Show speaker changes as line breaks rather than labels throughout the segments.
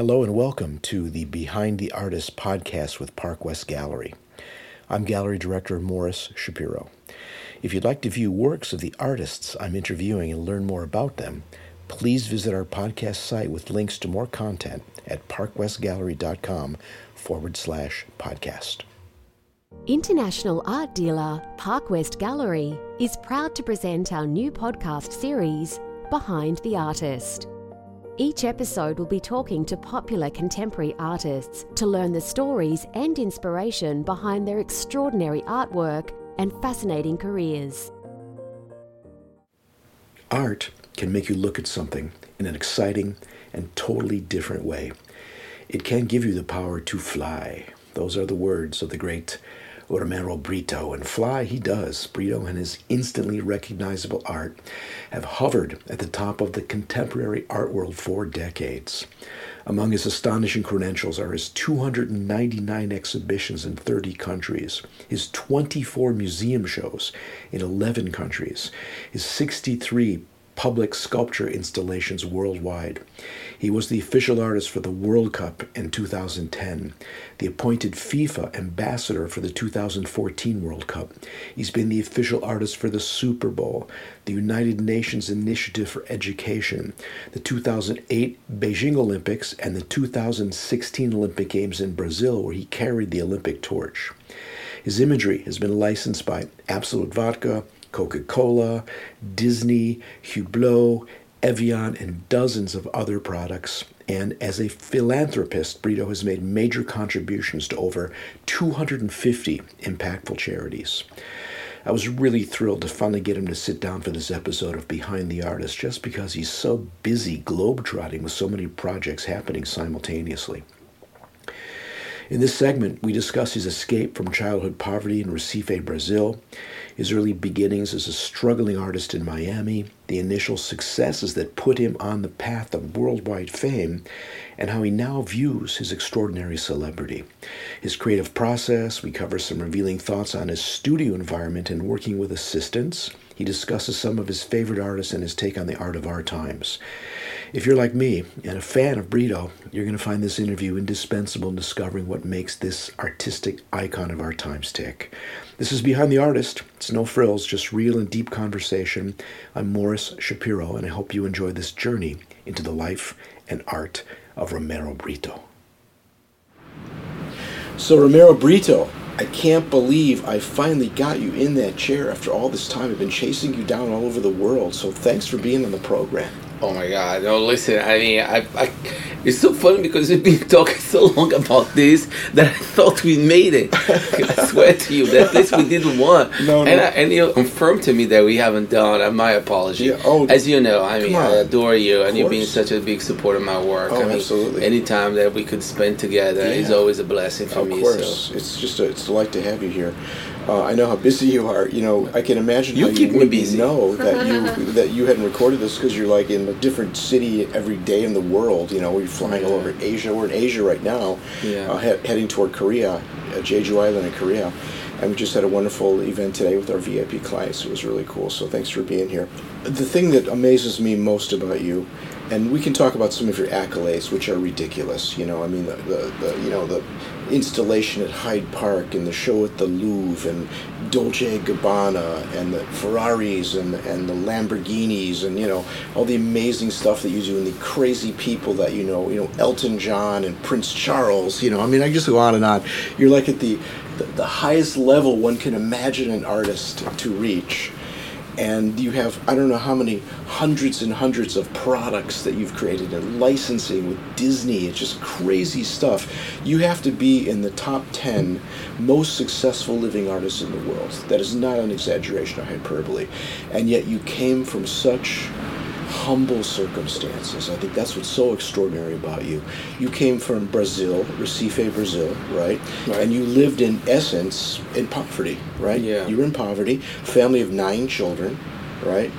Hello and welcome to the Behind the Artist podcast with Park West Gallery. I'm Gallery Director Morris Shapiro. If you'd like to view works of the artists I'm interviewing and learn more about them, please visit our podcast site with links to more content at parkwestgallery.com forward slash podcast.
International art dealer Park West Gallery is proud to present our new podcast series, Behind the Artist. Each episode will be talking to popular contemporary artists to learn the stories and inspiration behind their extraordinary artwork and fascinating careers.
Art can make you look at something in an exciting and totally different way. It can give you the power to fly. Those are the words of the great Romero Britto. And fly he does. Britto and his instantly recognizable art have hovered at the top of the contemporary art world for decades. Among his astonishing credentials are his 299 exhibitions in 30 countries, his 24 museum shows in 11 countries, his 63 public sculpture installations worldwide. He was the official artist for the World Cup in 2010, the appointed FIFA ambassador for the 2014 World Cup. He's been the official artist for the Super Bowl, the United Nations Initiative for Education, the 2008 Beijing Olympics, and the 2016 Olympic Games in Brazil, where he carried the Olympic torch. His imagery has been licensed by Absolut Vodka, Coca Cola, Disney, Hublot, Evian, and dozens of other products. And as a philanthropist, Britto has made major contributions to over 250 impactful charities. I was really thrilled to finally get him to sit down for this episode of Behind the Artist just because he's so busy globetrotting with so many projects happening simultaneously. In this segment, we discuss his escape from childhood poverty in Recife, Brazil, his early beginnings as a struggling artist in Miami, the initial successes that put him on the path of worldwide fame, and how he now views his extraordinary celebrity. His creative process, we cover some revealing thoughts on his studio environment and working with assistants. He discusses some of his favorite artists and his take on the art of our times. If you're like me and a fan of Britto, you're going to find this interview indispensable in discovering what makes this artistic icon of our times tick. This is Behind the Artist. It's no frills, just real and deep conversation. I'm Morris Shapiro, and I hope you enjoy this journey into the life and art of Romero Britto. So, Romero Britto, I can't believe I finally got you in that chair after all this time. I've been chasing you down all over the world, so thanks for being on the program.
Oh my God! No, listen. I mean, I, I, it's so funny because we've been talking so long about this that I thought we made it. I swear to you that this we didn't want. No, no. And, I, and you confirmed to me that we haven't done. Uh, my apology. Yeah, oh, As you know, I mean, I adore you, and you've been such a big support of my work.
Oh,
I mean,
absolutely.
Anytime that we could spend together yeah. is always a blessing for
of
me.
Of course, so. it's just a, it's a delight to have you here. Uh, I know how busy you are. You know, I can imagine
you
how
keep
you
me busy.
know that you that you hadn't recorded this because you're like in a different city every day in the world. You know, we're flying all over Asia. We're in Asia right now,
yeah.
uh, he- heading toward Korea, uh, Jeju Island in Korea. And we just had a wonderful event today with our VIP clients. It was really cool. So thanks for being here. The thing that amazes me most about you and we can talk about some of your accolades, which are ridiculous. You know, I mean, the, the, the, you know the installation at Hyde Park and the show at the Louvre and Dolce Gabbana and the Ferraris and and the Lamborghinis and you know all the amazing stuff that you do and the crazy people that you know. You know, Elton John and Prince Charles. You know, I mean, I just go on and on. You're like at the the, the highest level one can imagine an artist to reach and you have I don't know how many hundreds and hundreds of products that you've created and licensing with Disney. It's just crazy stuff. You have to be in the top 10 most successful living artists in the world. That is not an exaggeration or hyperbole. And yet you came from such humble circumstances. I think that's what's so extraordinary about you. You came from Brazil, Recife, Brazil, right? right? And you lived in essence in poverty, right?
Yeah.
You were in poverty, family of nine children, right?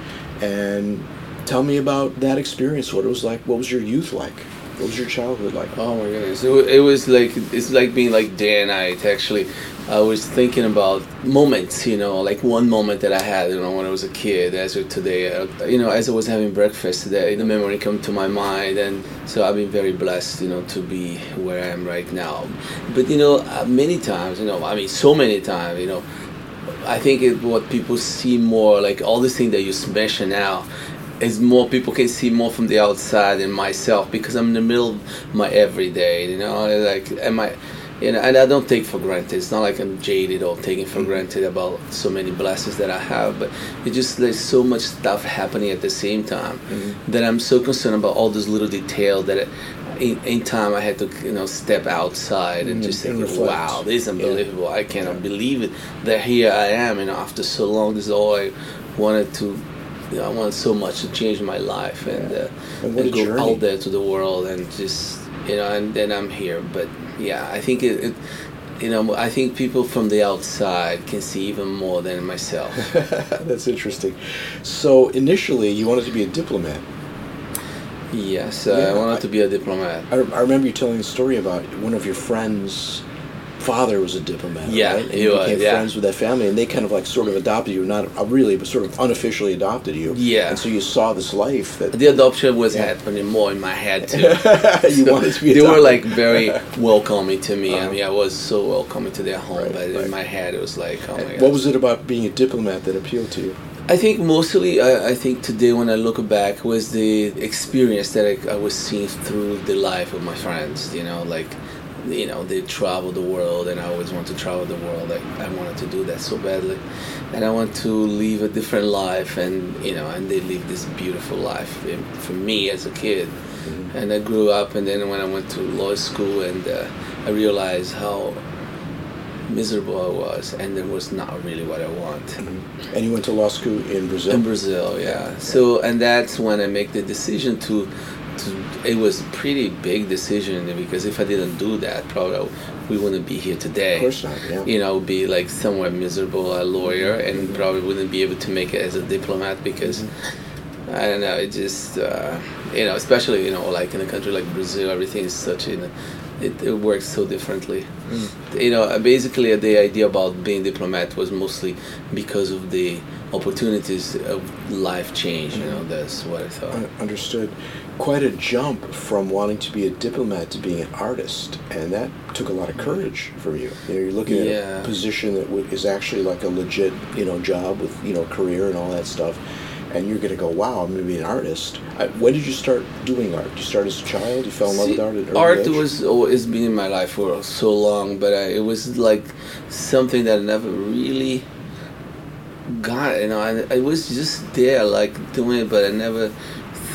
And tell me about that experience, what it was like, what was your youth like? What was your childhood like?
Oh my goodness, it, it was like it's like being like day and night. Actually, I was thinking about moments, you know, like one moment that I had, you know, when I was a kid, as of today, uh, you know, as I was having breakfast today, the memory come to my mind, and so I've been very blessed, you know, to be where I am right now. But you know, uh, many times, you know, I mean, so many times, you know, I think it, what people see more, like all these things that you mention now, is more people can see more from the outside than myself because I'm in the middle of my everyday, you know, like am I you know, and I don't take for granted. It's not like I'm jaded or taking for granted about so many blessings that I have, but it just there's so much stuff happening at the same time mm-hmm. that I'm so concerned about all those little details that. It, in, in time, I had to you know step outside and mm-hmm. just think, "Wow, this is unbelievable! Yeah. I cannot yeah. believe it that here I am." You know, after so long, this is all I wanted to I wanted so much to change my life and, uh, and, and go journey. out there to the world and just you know, and then I'm here. But yeah, I think it, it you know, I think people from the outside can see even more than myself.
That's interesting. So initially, you wanted to be a diplomat.
Yes, uh, yeah, I wanted I, to be a diplomat.
I, I remember you telling a story about one of your friends father was a diplomat.
Yeah,
right? And
he
you
was,
became
yeah.
friends with that family, and they kind of like sort of adopted you, not really, but sort of unofficially adopted you.
Yeah.
And so you saw this life that
the adoption was yeah. happening more in my head too.
you so wanted to be.
They were like very welcoming to me. Uh-huh. I mean, I was so welcoming to their home,
right,
but
right.
in my head, it was like, oh my god.
What was it about being a diplomat that appealed to you?
I think mostly, I, I, think today when I look back was the experience that I, I was seeing through the life of my friends. You know, like you know they travel the world and i always want to travel the world. I, I wanted to do that so badly. And i want to live a different life and you know and they live this beautiful life and for me as a kid. Mm-hmm. and i grew up and then when i went to law school and uh, i realized how miserable i was and it was not really what i want.
Mm-hmm. and you went to law school in brazil?
In brazil yeah. So and that's when i make the decision to it was a pretty big decision because if I didn't do that, probably we wouldn't be here today.
Of course not. Yeah.
You know, be like somewhere miserable, a lawyer, and mm-hmm. probably wouldn't be able to make it as a diplomat because. Mm-hmm. I don't know. It just uh, you know, especially you know, like in a country like Brazil, everything is such in. It, it works so differently. Mm. You know, basically the idea about being diplomat was mostly because of the opportunities of life change. You know, that's what I thought.
Understood. Quite a jump from wanting to be a diplomat to being an artist, and that took a lot of courage from you. You know, you're looking at yeah. a position that is actually like a legit, you know, job with you know career and all that stuff and you're going to go, wow, I'm going to be an artist. I, when did you start doing art? Did you start as a child? You fell in love with art at
Art
age?
was always been in my life for so long, but I, it was like something that I never really got you know I, I was just there like doing it but I never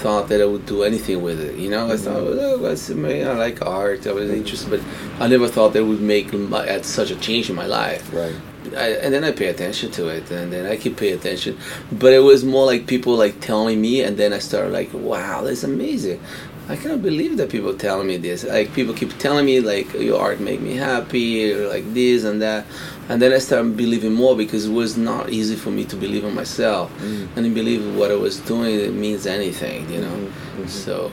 thought that I would do anything with it you know I thought mm-hmm. oh, that's, I like art I was interested but I never thought that would make my, such a change in my life
right
I, and then I pay attention to it, and then I keep paying attention. But it was more like people like telling me, and then I started like, "Wow, that's amazing! I cannot believe that people telling me this. Like people keep telling me like your art make me happy, or like this and that, and then I started believing more because it was not easy for me to believe in myself mm. and believe what I was doing it means anything, you know. Mm-hmm. mm-hmm. So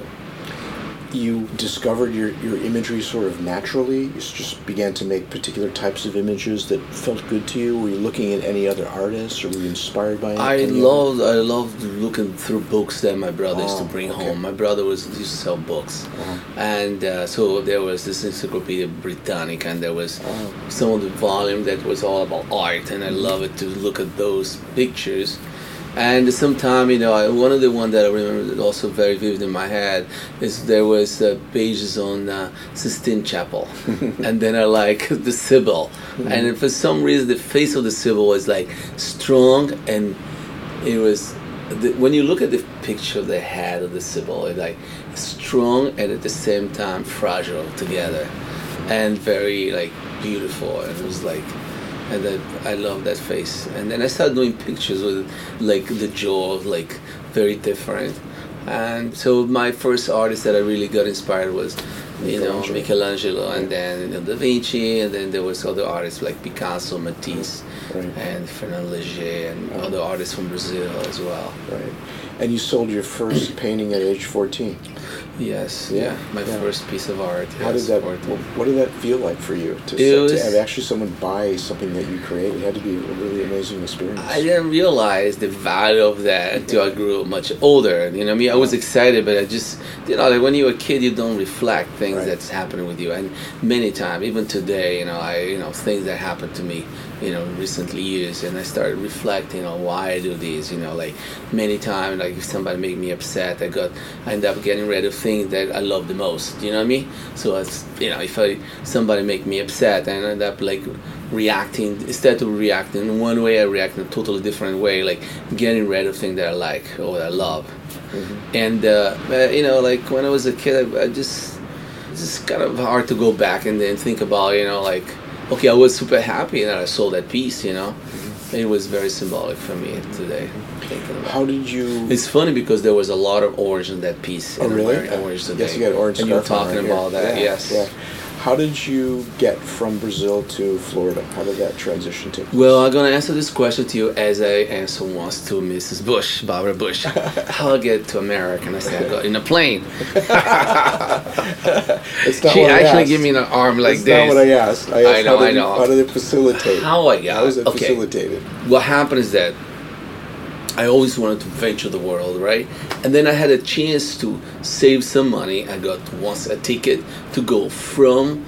you discovered your, your imagery sort of naturally? You just began to make particular types of images that felt good to you? Were you looking at any other artists, or were you inspired by?
Any, I loved I loved looking through books that my brother oh, used to oh, bring okay. home. My brother was used to sell books, uh-huh. and uh, so there was this Encyclopedia Britannica, and there was oh. some of the volume that was all about art, and I love it to look at those pictures and sometime, you know, one of the ones that I remember also very vivid in my head is there was uh, pages on uh, Sistine Chapel, and then I like the Sibyl, mm-hmm. and for some reason the face of the Sibyl was like strong, and it was the, when you look at the picture of the head of the Sibyl, it's like strong and at the same time fragile together, and very like beautiful, and it was like and then I love that face. And then I started doing pictures with like the jaw, like very different. And so my first artist that I really got inspired was, you know, Michelangelo, and then you know, Da Vinci, and then there was other artists like Picasso, Matisse, right. and Fernando Léger, and right. other artists from Brazil as well.
Right. And you sold your first painting at age 14.
Yes, yeah, yeah my yeah. first piece of art.
How
yes,
did that? what did that feel like for you to, to have actually someone buy something that you created? It had to be a really amazing experience.
I didn't realize the value of that until I grew much older. You know, I mean, I was excited, but I just, you know, like when you're a kid, you don't reflect things right. that's happening with you. And many times, even today, you know, I, you know, things that happened to me you know recently years and i started reflecting on why i do these you know like many times like if somebody make me upset i got i end up getting rid of things that i love the most you know what i mean so it's you know if i somebody make me upset i end up like reacting instead of reacting in one way i react in a totally different way like getting rid of things that i like or that i love mm-hmm. and uh, you know like when i was a kid i, I just it's just kind of hard to go back and then think about you know like okay, I was super happy that I sold that piece. You know, mm-hmm. it was very symbolic for me today.
How did you?
It's funny because there was a lot of orange in that piece.
Oh, really?
Orange today.
Yes, you got orange.
And you're talking right about here. that.
Yeah,
yes.
Yeah. How did you get from Brazil to Florida? How did that transition take place?
Well, I'm going to answer this question to you as I answer once to Mrs. Bush, Barbara Bush. How I get to America? And I said, I got in a plane. she actually gave me an arm like
That's
this.
That's not what I asked. I, asked I know, how I know. how did it facilitate?
How I got
How is it okay. facilitated?
What happened is that I always wanted to venture the world, right? And then I had a chance to save some money. I got once a ticket to go from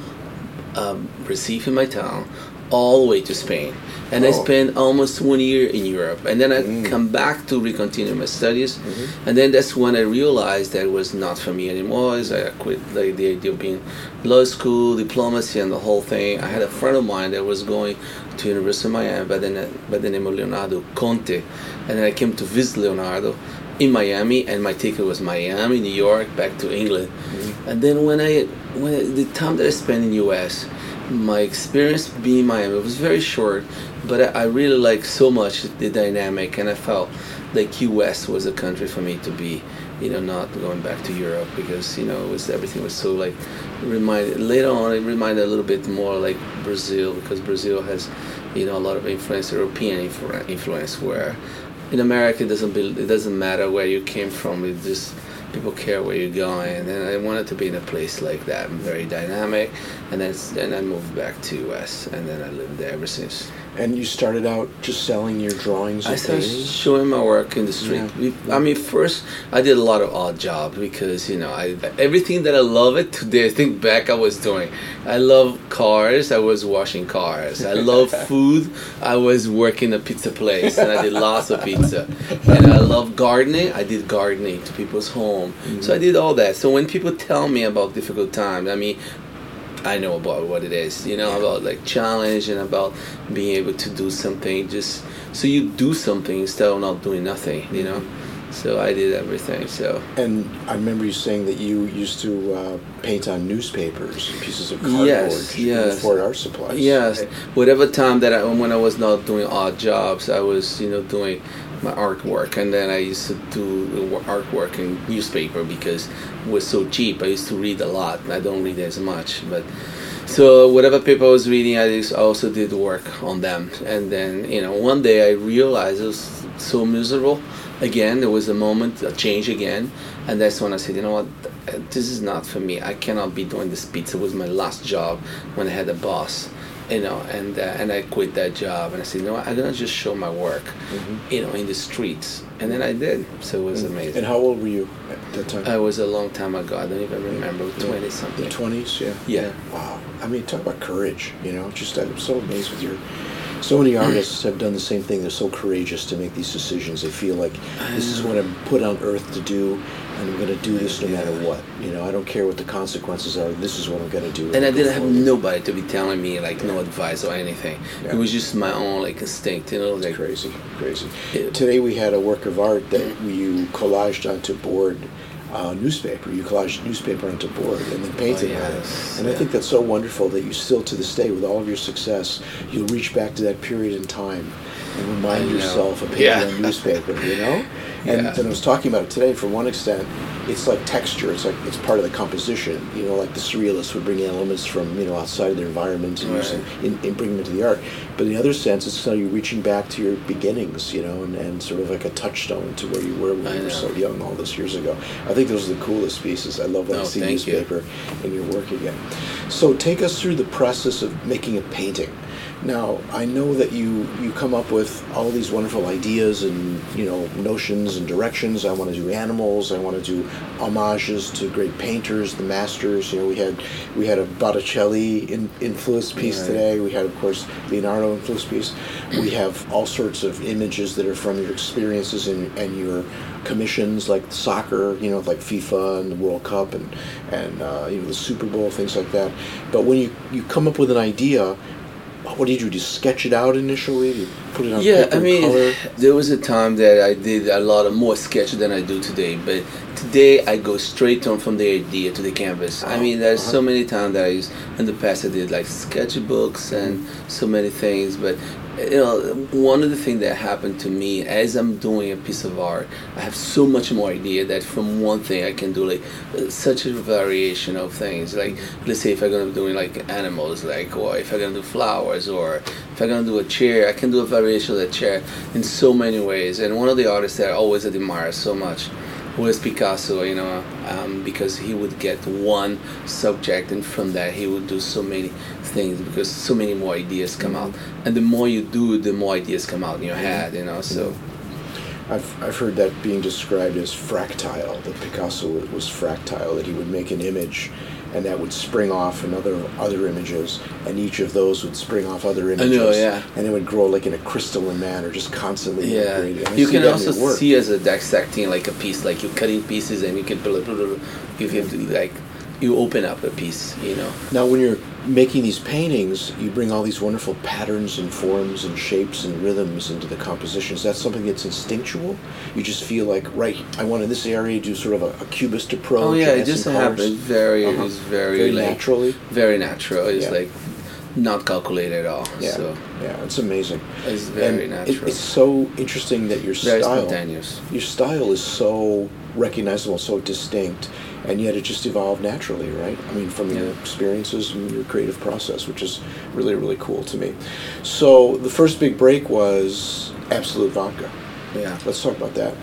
um, Recife in my town all the way to Spain. And oh. I spent almost one year in Europe. And then I mm. come back to recontinue my studies. Mm-hmm. And then that's when I realized that it was not for me anymore. I quit like, the idea of being law school, diplomacy, and the whole thing. I had a friend of mine that was going to University of Miami by the, by the name of Leonardo Conte and then I came to visit Leonardo in Miami, and my ticket was Miami, New York, back to England. Mm-hmm. And then when I, when the time that I spent in U.S., my experience being in Miami was very short, but I, I really liked so much the dynamic, and I felt like U.S. was a country for me to be. You know, not going back to Europe because you know it was everything was so like reminded. Later on, it reminded a little bit more like Brazil because Brazil has, you know, a lot of influence, European influence, where in America, it doesn't be, it doesn't matter where you came from. It just people care where you're going, and I wanted to be in a place like that, very dynamic. And then and I moved back to US, and then I lived there ever since.
And you started out just selling your drawings.
I started showing my work in the street. Yeah. I mean, first I did a lot of odd jobs because you know I everything that I love it today. I think back I was doing. I love cars. I was washing cars. I love food. I was working a pizza place and I did lots of pizza. And I love gardening. I did gardening to people's home. Mm-hmm. So I did all that. So when people tell me about difficult times, I mean, I know about what it is, you know, about like challenge and about being able to do something just so you do something instead of not doing nothing, you know. So I did everything. So
and I remember you saying that you used to uh, paint on newspapers, pieces of cardboard,
yes, yes.
for art supplies.
Yes, whatever time that I when I was not doing odd jobs, I was you know doing my artwork, and then I used to do artwork in newspaper because it was so cheap. I used to read a lot. I don't read as much, but so whatever paper I was reading, I also did work on them. And then you know, one day I realized it was so miserable. Again, there was a moment, a change again, and that's when I said, you know what, this is not for me. I cannot be doing this pizza. It was my last job when I had a boss you know, and uh, and I quit that job, and I said, no, I'm gonna just show my work, mm-hmm. you know, in the streets, and then I did. So it was mm-hmm. amazing.
And how old were you at that time?
I was a long time ago. I don't even remember, twenty something.
The twenties, yeah.
yeah.
Wow. I mean, talk about courage. You know, just I'm so amazed with your. So many artists have done the same thing. They're so courageous to make these decisions. They feel like this is what I'm put on earth to do and I'm going to do this no matter what. You know, I don't care what the consequences are. This is what I'm going to do.
And I didn't have nobody to be telling me like no advice or anything. Yeah. It was just my own like instinct. You know, like
crazy, crazy. Yeah. Today we had a work of art that you collaged onto board. Uh, newspaper. You collaged newspaper onto board and then painted oh, yes. it. And yeah. I think that's so wonderful that you still, to this day, with all of your success, you'll reach back to that period in time and remind yourself of painting yeah. on newspaper. You know. And, yeah. and I was talking about it today. For one extent, it's like texture. It's like it's part of the composition. You know, like the surrealists would bring elements from you know outside of their environment and, right. and, and bring them into the art. But in the other sense, it's kind of you reaching back to your beginnings, you know, and, and sort of like a touchstone to where you were when I you were so young all those years ago. I think those are the coolest pieces. I love that oh, see newspaper in your work again. So take us through the process of making a painting. Now, I know that you, you come up with all these wonderful ideas and, you know, notions and directions. I want to do animals. I want to do homages to great painters, the masters. You know, we had we had a Botticelli in, influenced piece right. today. We had, of course, Leonardo influenced piece. We have all sorts of images that are from your experiences and, and your commissions, like soccer, you know, like FIFA and the World Cup and and uh, you know the Super Bowl, things like that. But when you, you come up with an idea, what did you do? Sketch it out initially? You put it on
yeah, I mean, color? there was a time that I did a lot of more sketch than I do today. But today I go straight on from the idea to the canvas. Oh, I mean, there's uh-huh. so many times that I used, in the past I did like sketchbooks and so many things. But you know, one of the things that happened to me as I'm doing a piece of art, I have so much more idea that from one thing I can do like such a variation of things. Like let's say if I'm gonna be doing like animals, like or if I'm gonna do flowers, or if I'm gonna do a chair, I can do a variation of the chair in so many ways. And one of the artists that I always admire so much was Picasso, you know, um, because he would get one subject and from that he would do so many things because so many more ideas come out. And the more you do, the more ideas come out in your head, you know, so.
I've, I've heard that being described as fractal, that Picasso was fractal, that he would make an image and that would spring off another other images, and each of those would spring off other images.
Know, yeah.
And it would grow like in a crystalline manner, just constantly
yeah. You can also see as a dissecting like a piece, like you're cutting pieces, and you can you can like you open up a piece, you know.
Now, when you're making these paintings, you bring all these wonderful patterns and forms and shapes and rhythms into the compositions. That's something that's instinctual? You just feel like, right, I want in this area to do sort of a, a cubist approach. Oh
yeah, it just happens very, uh-huh. it's very,
very
like,
naturally.
Very natural. It's yeah. like not calculated at all.
Yeah,
so.
yeah, it's amazing.
It's very and natural.
It, it's so interesting that your
very
style,
spontaneous.
your style is so recognizable, so distinct and yet it just evolved naturally, right? I mean, from yeah. your experiences and your creative process, which is really, really cool to me. So the first big break was Absolut Vodka.
Yeah.
Let's talk about that.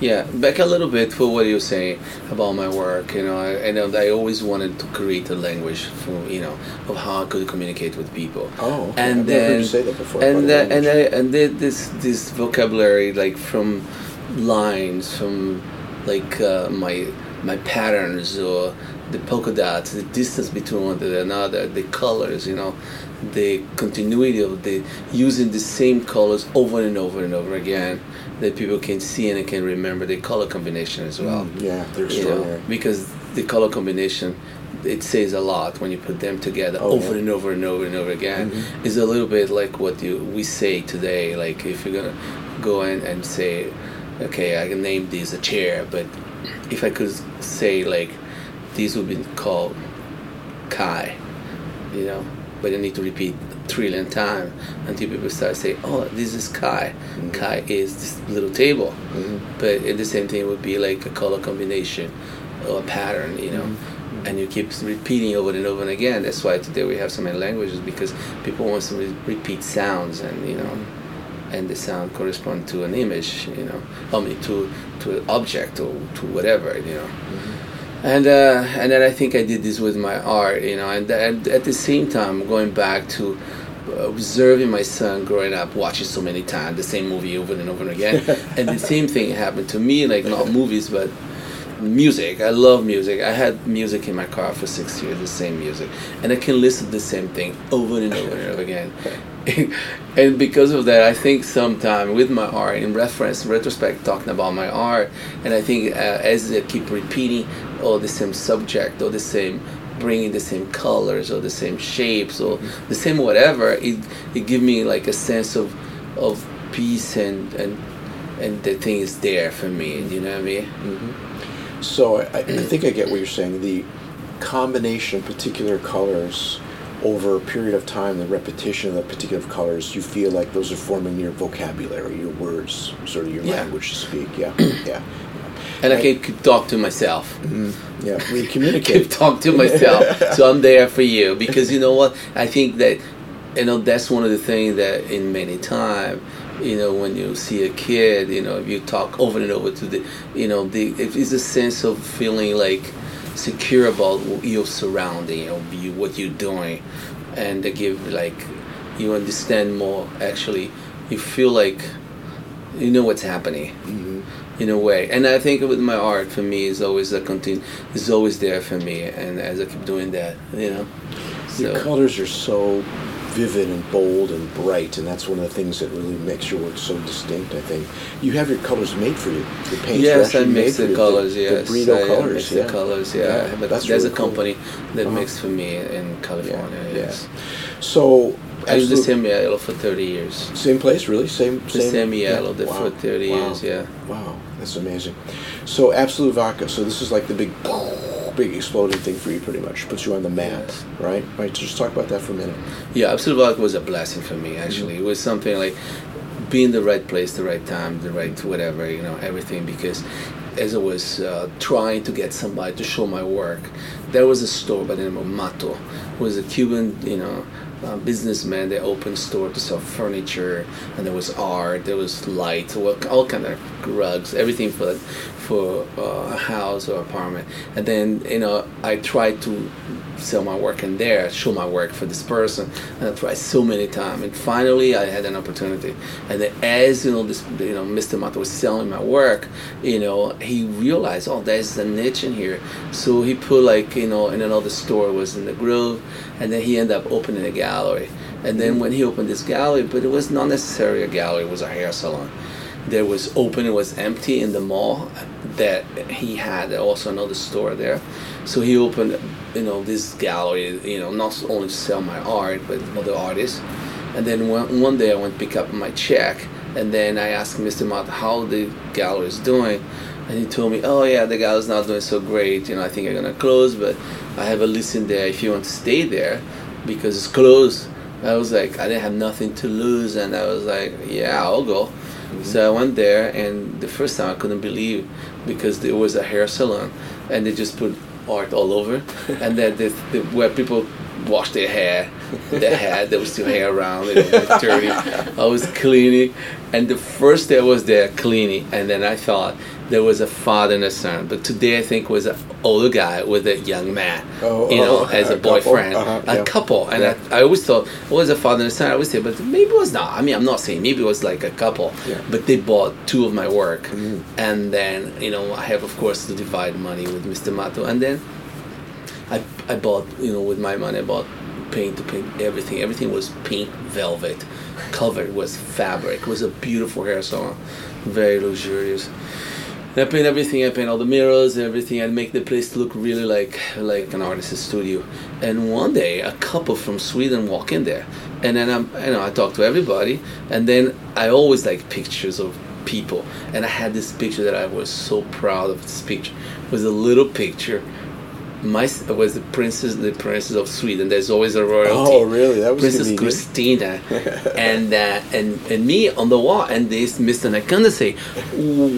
Yeah, back a little bit for what you say about my work. You know, I, I, I always wanted to create a language for you know of how I could communicate with people.
Oh, okay. and I've then heard you say that before.
And that, and I and this this vocabulary like from lines from like uh, my my patterns or the polka dots, the distance between one and another, the colors, you know, the continuity of the using the same colors over and over and over again that people can see and can remember the color combination as well.
Mm, yeah, they're extraordinary.
Know, because the color combination it says a lot when you put them together oh, over yeah. and over and over and over again. Mm-hmm. It's a little bit like what you we say today. Like if you're gonna go in and say, okay, I can name this a chair, but if I could say like these would be called Kai, you know, but you need to repeat trillion times until people start saying, "Oh, this is Kai. Mm-hmm. Kai is this little table." Mm-hmm. But the same thing would be like a color combination or a pattern, you know. Mm-hmm. And you keep repeating over and over and again. That's why today we have so many languages because people want to repeat sounds and you know mm-hmm and the sound correspond to an image, you know, I mean to to an object or to whatever, you know. Mm-hmm. And uh, and then I think I did this with my art, you know, and, and at the same time going back to observing my son growing up watching so many times the same movie over and over and again. And the same thing happened to me like not movies but music. I love music. I had music in my car for six years the same music. And i can listen to the same thing over and over and over again and because of that, I think sometime with my art, in reference, retrospect, talking about my art, and I think uh, as I keep repeating all the same subject or the same, bringing the same colors or the same shapes or the same whatever, it it give me like a sense of of peace and and and the thing is there for me. You know what I mean?
Mm-hmm. So I, I think I get what you're saying. The combination of particular colors over a period of time, the repetition of the particular colors, you feel like those are forming your vocabulary, your words, sort of your yeah. language to speak. Yeah, yeah.
And I can keep talk to myself.
Mm-hmm. Yeah, we communicate.
talk to myself. so I'm there for you because you know what? I think that you know that's one of the things that in many time you know when you see a kid you know if you talk over and over to the you know the it's a sense of feeling like secure about your surrounding or you, what you're doing and they give like you understand more actually you feel like you know what's happening mm-hmm. in a way and i think with my art for me is always a continue is always there for me and as i keep doing that you know
so. the colors are so vivid and bold and bright, and that's one of the things that really makes your work so distinct. I think you have your colors made for you. The paints
yes,
I
mix the colors.
The,
yes,
the Britto
I
colors. Yeah.
the colors. Yeah, yeah but
that's
there's
really
a company
cool.
that
uh-huh.
makes for me in California.
Yeah.
Yes.
Yeah. So.
I was the same yellow for 30 years.
Same place, really? Same
the
same,
same yellow
yeah.
wow. for 30
wow.
years, yeah.
Wow, that's amazing. So Absolut Vodka, so this is like the big big exploding thing for you pretty much puts you on the map
Yes.
right right just talk about that for a minute
Yeah, Absolut Vodka was a blessing for me. Actually, it was something like being the right place, the right time, the right whatever, you know, everything. Because as I was uh, trying to get somebody to show my work, there was a store by the name of Mato. It was a Cuban, you know, uh, businessman that opened store to sell furniture, and there was art, there was light, all, all kind of rugs, everything for for uh, a house or apartment. And then you know, I tried to sell my work in there, show my work for this person, and I tried so many times, and finally I had an opportunity. And as you know, this you know, Mr. Mato was selling my work, you know, he realized, oh, there's a niche in here. So he put like you know, in another store was in the Grove, and then he ended up opening a gallery. And then when he opened this gallery, but it was not necessarily a gallery; it was a hair salon. There was open, it was empty in the mall that he had also another store there. So he opened, you know, this gallery, you know, not only to sell my art, but other artists. And then one, one day I went to pick up my check, and then I asked Mr. Mott how the gallery is doing. And he told me, oh yeah, the gallery's not doing so great. You know, I think I'm gonna close, but I have a list in there if you want to stay there, because it's closed. I was like, I didn't have nothing to lose, and I was like, yeah, I'll go. Mm-hmm. So I went there, and the first time I couldn't believe because there was a hair salon, and they just put art all over, and then the, the, where people wash their hair, their hair there was still hair around, it was dirty. I was cleaning, and the first day I was there cleaning, and then I thought there was a father and a son, but today I think was an older guy with a young man,
Oh,
you know,
oh,
as a,
a couple?
boyfriend,
Uh-huh,
a
yeah.
couple, and
Yeah.
I, I always thought it was a father and a son. I always say, but maybe it was not. I mean, I'm not saying maybe it was like a couple,
Yeah.
but they bought two of my work,
Mhm.
and then you know I have of course to divide money with Mr. Mato, and then I I bought you know with my money I bought paint to paint everything. Everything was pink velvet, covered was fabric. It was a beautiful hair salon, very luxurious. I paint everything. I paint all the mirrors, and everything. I make the place look really like like an artist's studio. And one day, a couple from Sweden walk in there, and then I'm you know I talk to everybody, and then I always like pictures of people, and I had this picture that I was so proud of. This picture it was a little picture. My was the princess, the princess of Sweden. There's always a royalty.
Oh, really? That was
Princess. Christina, and uh, and and me on the wall, and this Mr. Nakanda say,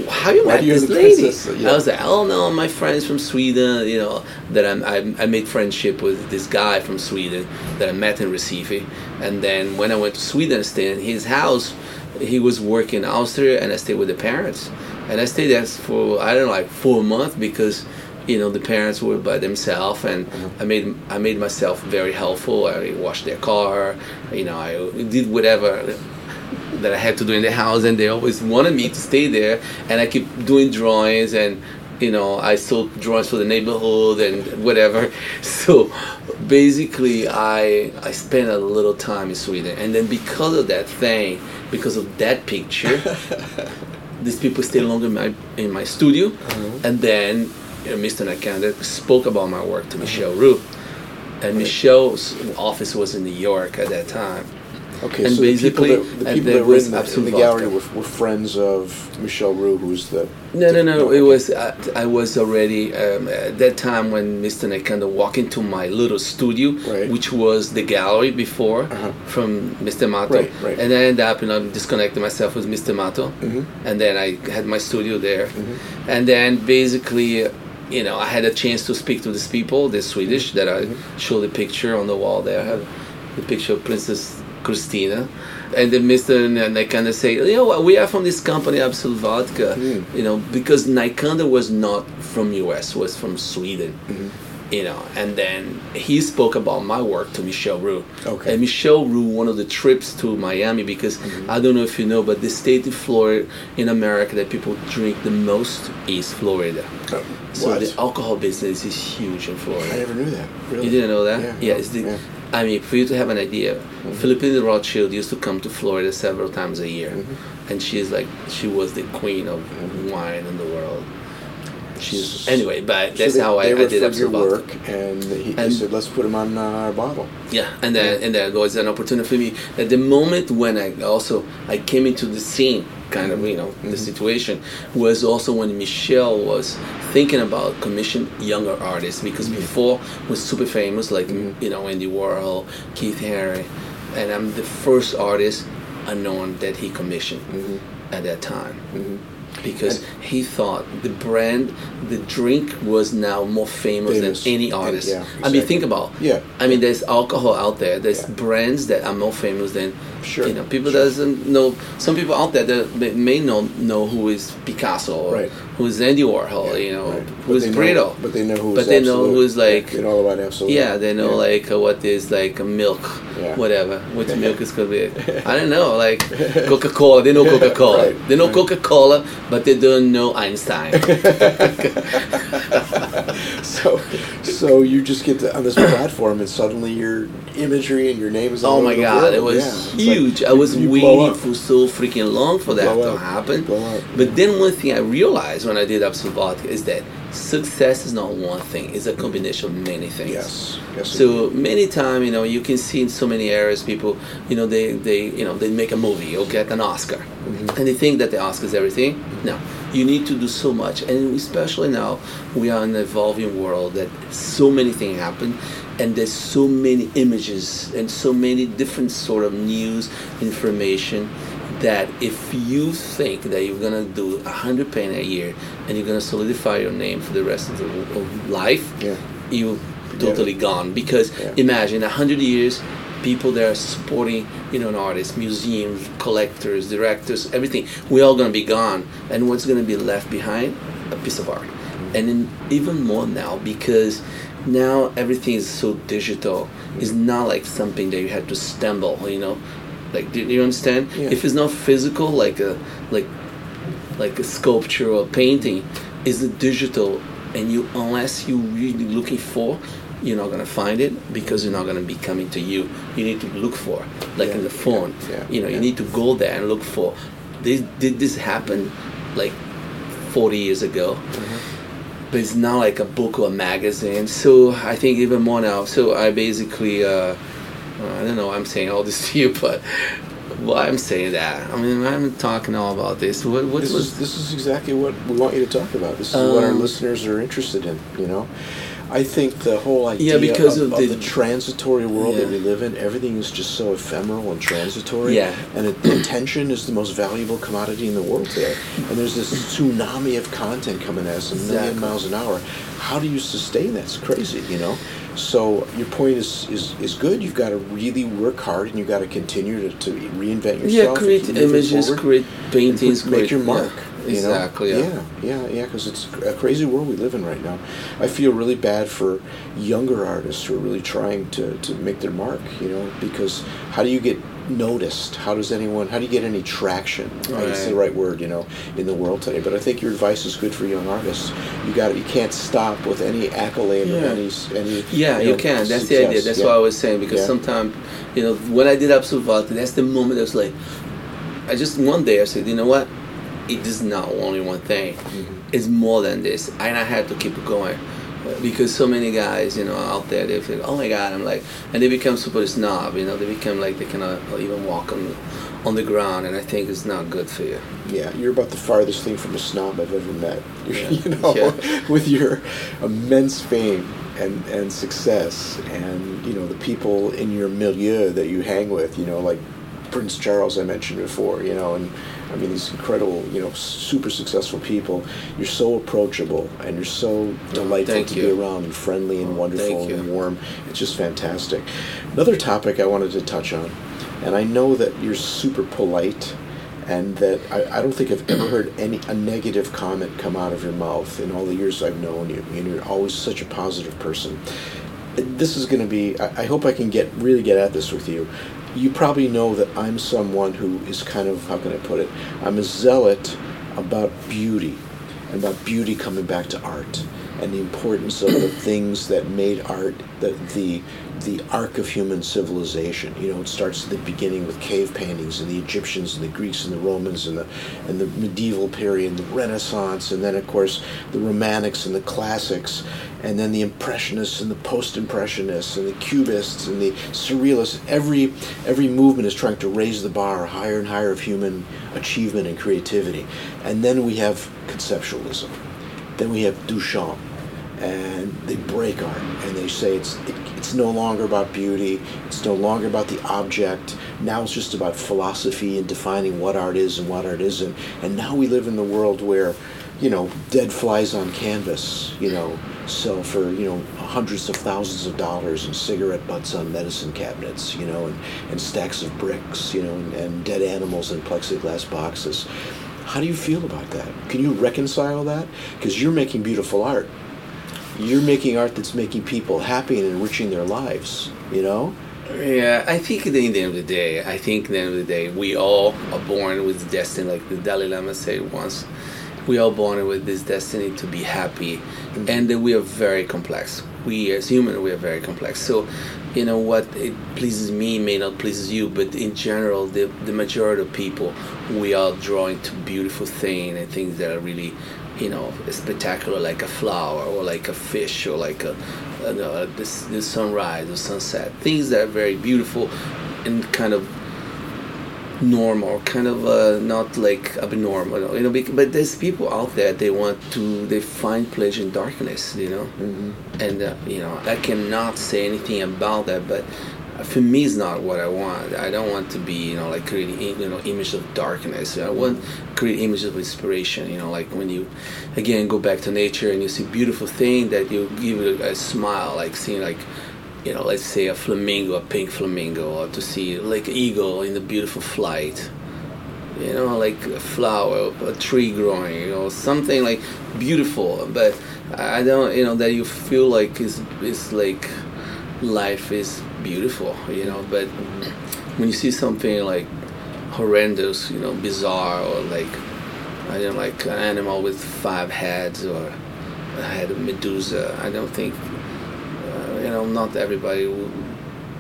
"How you met this lady?"
yeah.
I was like, "Oh no, my friends from Sweden. You know that I'm, I I made friendship with this guy from Sweden that I met in Recife, and then when I went to Sweden, I stayed in his house. He was working in Austria, and I stayed with the parents, and I stayed there for I don't know like four months because." You know the parents were by themselves, and mm-hmm. I made I made myself very helpful. I washed their car, you know. I did whatever that I had to do in the house, and they always wanted me to stay there. And I keep doing drawings, and you know, I sold drawings for the neighborhood and whatever. So basically, I I spent a little time in Sweden, and then because of that thing, because of that picture, these people stayed longer in my in my studio, mm-hmm. and then you know, Mr. Nakanda spoke about my work to Michel Roux, and Michel's office was in New York at that time,
Okay, and so basically, the people that, the people that were in the, in the gallery were, were, friends of Michel Roux, who's the.
No, no, no. It was uh, I was already um, at that time when Mr. Nakanda walked into my little studio, right. which was the gallery before uh-huh. from Mr. Mato, right, right. and I ended up, you know, disconnecting myself with Mr. Mato, mm-hmm. and then I had my studio there, mm-hmm. and then basically you know, I had a chance to speak to these people, the Swedish, that I mm-hmm. show the picture on the wall there. I have the picture of Princess Christina. And then Mr. Nikanda say, you know, we are from this company, Absolut Vodka, mm-hmm. you know, because Nikanda was not from US, was from Sweden. Mm-hmm you know, and then he spoke about my work to Michel Roux. Okay. And Michel Roux, one of the trips to Miami, because mm-hmm. I don't know if you know, but the state of Florida in America that people drink the most is Florida. Oh, so what? the alcohol business is huge in Florida.
I never knew that. Really?
You didn't know that? Yeah. yeah, it's the, yeah. I mean, for you to have an idea, mm-hmm. Philippine Rothschild used to come to Florida several times a year, mm-hmm. and she's like, she was the queen of mm-hmm. wine in the world she's anyway. But that's so they, how I, I did up
your work, and he, and he, said, "Let's put him on uh, our bottle."
Yeah, and then yeah. and there was an opportunity for me. At the moment when I also I came into the scene, kind of you know mm-hmm. the situation was also when Michel was thinking about commission younger artists because mm-hmm. before was super famous like mm-hmm. you know Andy Warhol, Keith Haring, and I'm the first artist unknown that he commissioned mm-hmm. at that time mm-hmm because he thought the brand, the drink was now more famous, famous. than any artist. Yeah, exactly. I mean, think about. Yeah. I mean, there's alcohol out there. There's yeah. brands that are more famous than Sure. You know, people sure. doesn't know. Some people out there that may not know who is Picasso, right. Who is Andy Warhol, yeah, you know, right. who is Britto.
But they know who.
But they know who is like.
They know about Absolut.
Yeah, they know yeah. like uh, what is like milk, yeah. whatever. Which milk is gonna be? I don't know. Like Coca Cola. They know Coca Cola. right. They know Coca Cola, but they don't know Einstein.
so, so you just get to, on this platform, and suddenly your imagery and your name is.
oh my God! It was huge huge. I was waiting for so freaking long for that to happen. But then one thing I realized when I did Absolut Vodka is that success is not one thing; it's a combination of many things.
Yes. yes
so many times, you know, you can see in so many areas, people, you know, they they you know they make a movie or get an Oscar, mm-hmm. and they think that the Oscar is everything. No, you need to do so much, and especially now we are in an evolving world that so many things happen and there's so many images and so many different sort of news information that if you think that you're gonna do a hundred penny a year and you're gonna solidify your name for the rest of, the, of life, yeah. you totally yeah. gone. Because yeah. imagine a hundred years, people that are supporting you know an artist, museums, collectors, directors, everything, we're all gonna be gone, and what's gonna be left behind? A piece of art, mm-hmm. and in, even more now because now everything is so digital. It's not like something that you have to stumble, you know. Like, do, do you understand? Yeah. If it's not physical, like a like like a sculpture or painting, is it digital? And you, unless you're really looking for, you're not gonna find it because you're not gonna be coming to you. You need to look for, like yeah, in the phone. Yeah, you know, you need to go there and look for. This, did this happen, like 40 years ago? Mm-hmm but it's not like a book or a magazine. So I think even more now. So I basically, uh, I don't know. why I'm saying all this to you, but why I'm saying that. I mean, I'm talking all about this. What, what
this
was,
is this is exactly what we want you to talk about. This is um, what our um, listeners are interested in. You know, I think the whole idea yeah, because of, of, the, of the, transitory world yeah. that we live in, everything is just so ephemeral and transitory.
Yeah.
And attention is the most valuable commodity in the world today. And there's this tsunami of content coming at us a million exactly. miles an hour. How do you sustain that? It's crazy, you know? So your point is, is, is good. You've got to really work hard, and you've got to continue to, to reinvent yourself.
Yeah, create images, create paintings,
make
create,
your mark. Yeah.
Exactly.
Know? Yeah, yeah, yeah. Because it's a crazy world we live in right now. I feel really bad for younger artists who are really trying to, to make their mark. You know, because how do you get noticed? How does anyone? How do you get any traction? Right. That's the right word, you know, in the world today. But I think your advice is good for young artists. You got it, You can't stop with any accolade yeah. or any any.
Yeah, you, know, can. That's success. the idea. That's yeah. what I was saying. Because yeah. sometimes, you know, when I did Absolut Vodka, that's the moment I was like, I just one day I said, you know what, it is not only one thing. Mm-hmm. It's more than this, and I had to keep going. Because so many guys, you know, out there they feel, oh my god, I'm like, and they become super snob, you know, they become like they cannot even walk on on the ground, and I think it's not good for you.
Yeah, you're about the farthest thing from a snob I've ever met. Yeah. you know, yeah. with your immense fame and and success, and you know the people in your milieu that you hang with, you know, like Prince Charles I mentioned before, you know, and I mean these incredible, you know, super successful people. You're so approachable and you're so delightful
Thank
to
you.
be around and friendly and wonderful and warm. It's just fantastic. Another topic I wanted to touch on, and I know that you're super polite and that I, I don't think I've ever heard any a negative comment come out of your mouth in all the years I've known you. And you're always such a positive person. This is going to be. I, I hope I can get really get at this with you. You probably know that I'm someone who is kind of how can I put it? I'm a zealot about beauty, and about beauty coming back to art and the importance of the things that made art the the the arc of human civilization. You know, it starts at the beginning with cave paintings and the Egyptians and the Greeks and the Romans and the and the medieval period and the Renaissance and then of course the Romantics and the classics and then the Impressionists and the Post-Impressionists and the Cubists and the Surrealists. Every every movement is trying to raise the bar higher and higher of human achievement and creativity. And then we have conceptualism. Then we have Duchamp and they break art and they say it's it, it's no longer about beauty it's no longer about the object. Now it's just about philosophy and defining what art is and what art isn't. And now we live in the world where you know dead flies on canvas you know sell for you know hundreds of thousands of dollars and cigarette butts on medicine cabinets you know and, and stacks of bricks you know and, and dead animals in plexiglass boxes. How do you feel about that? Can you reconcile that? Because you're making beautiful art you're making art that's making people happy and enriching their lives, you know?
Yeah, I think at the end of the day, I think at the end of the day, we all are born with destiny, like the Dalai Lama said once. We are born with this destiny to be happy, mm-hmm. and we are very complex. We as human, we are very complex. So, you know what it pleases me may not please you, but in general, the the majority of people, we are drawn to beautiful things and things that are really you know spectacular like a flower or like a fish or like a, this, this sunrise or sunset things that are very beautiful and kind of normal kind of uh, not like abnormal you know but there's people out there they want to they find pleasure in darkness you know mm-hmm. and uh, you know i cannot say anything about that but for me it's not what I want. I don't want to be you know like creating you know image of darkness. I want create images of inspiration. You know like when you again go back to nature and you see beautiful thing that you give a smile like seeing like you know let's say a flamingo, a pink flamingo, or to see like eagle in the beautiful flight. You know like a flower, a tree growing. You know something like beautiful, but I don't you know that you feel like is is like life is beautiful, you know. But when you see something like horrendous, you know, bizarre, or like I don't know, like an animal with five heads or a head of Medusa, I don't think uh, you know. Not everybody will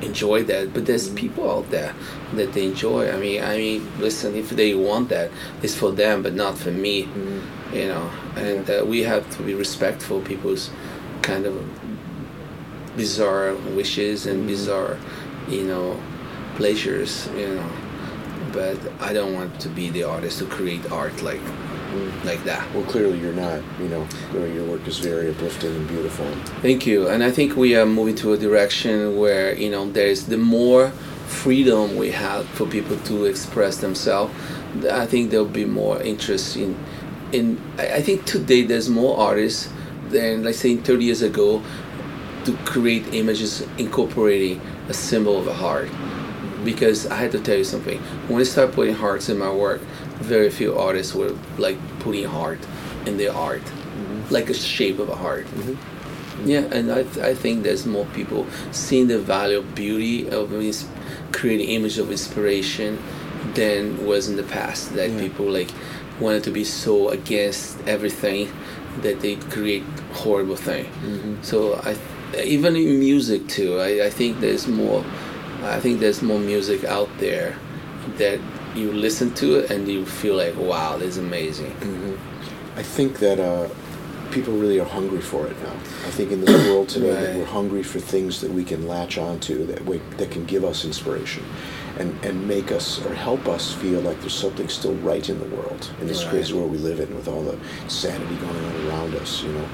enjoy that, but there's people out there that they enjoy. I mean, I mean, listen, if they want that, it's for them, but not for me. Mm-hmm. You know, and uh, we have to be respectful people's kind of bizarre wishes and bizarre, you know, pleasures, you know. But I don't want to be the artist to create art like like that.
Well, clearly you're not. You know, your work is very uplifting and beautiful.
Thank you. And I think we are moving to a direction where you know there's the more freedom we have for people to express themselves. I think there'll be more interest in. In I think today there's more artists than let's say 30 years ago to create images incorporating a symbol of a heart. Because I had to tell you something. When I started putting hearts in my work, very few artists were like putting heart in their art, mm-hmm. like a shape of a heart. Mm-hmm. Yeah, and I, th- I think there's more people seeing the value of beauty of ins- creating image of inspiration than was in the past. That yeah. people like wanted to be so against everything that they create horrible thing. Mm-hmm. So I even in music too. I, I think there's more. I think there's more music out there that you listen to it and you feel like, wow, this is amazing.
Mm-hmm. I think that uh, people really are hungry for it now. I think in this world today right. that we're hungry for things that we can latch onto that we, that can give us inspiration and, and make us or help us feel like there's something still right in the world in this right. crazy world we live in with all the sanity going on around us you know?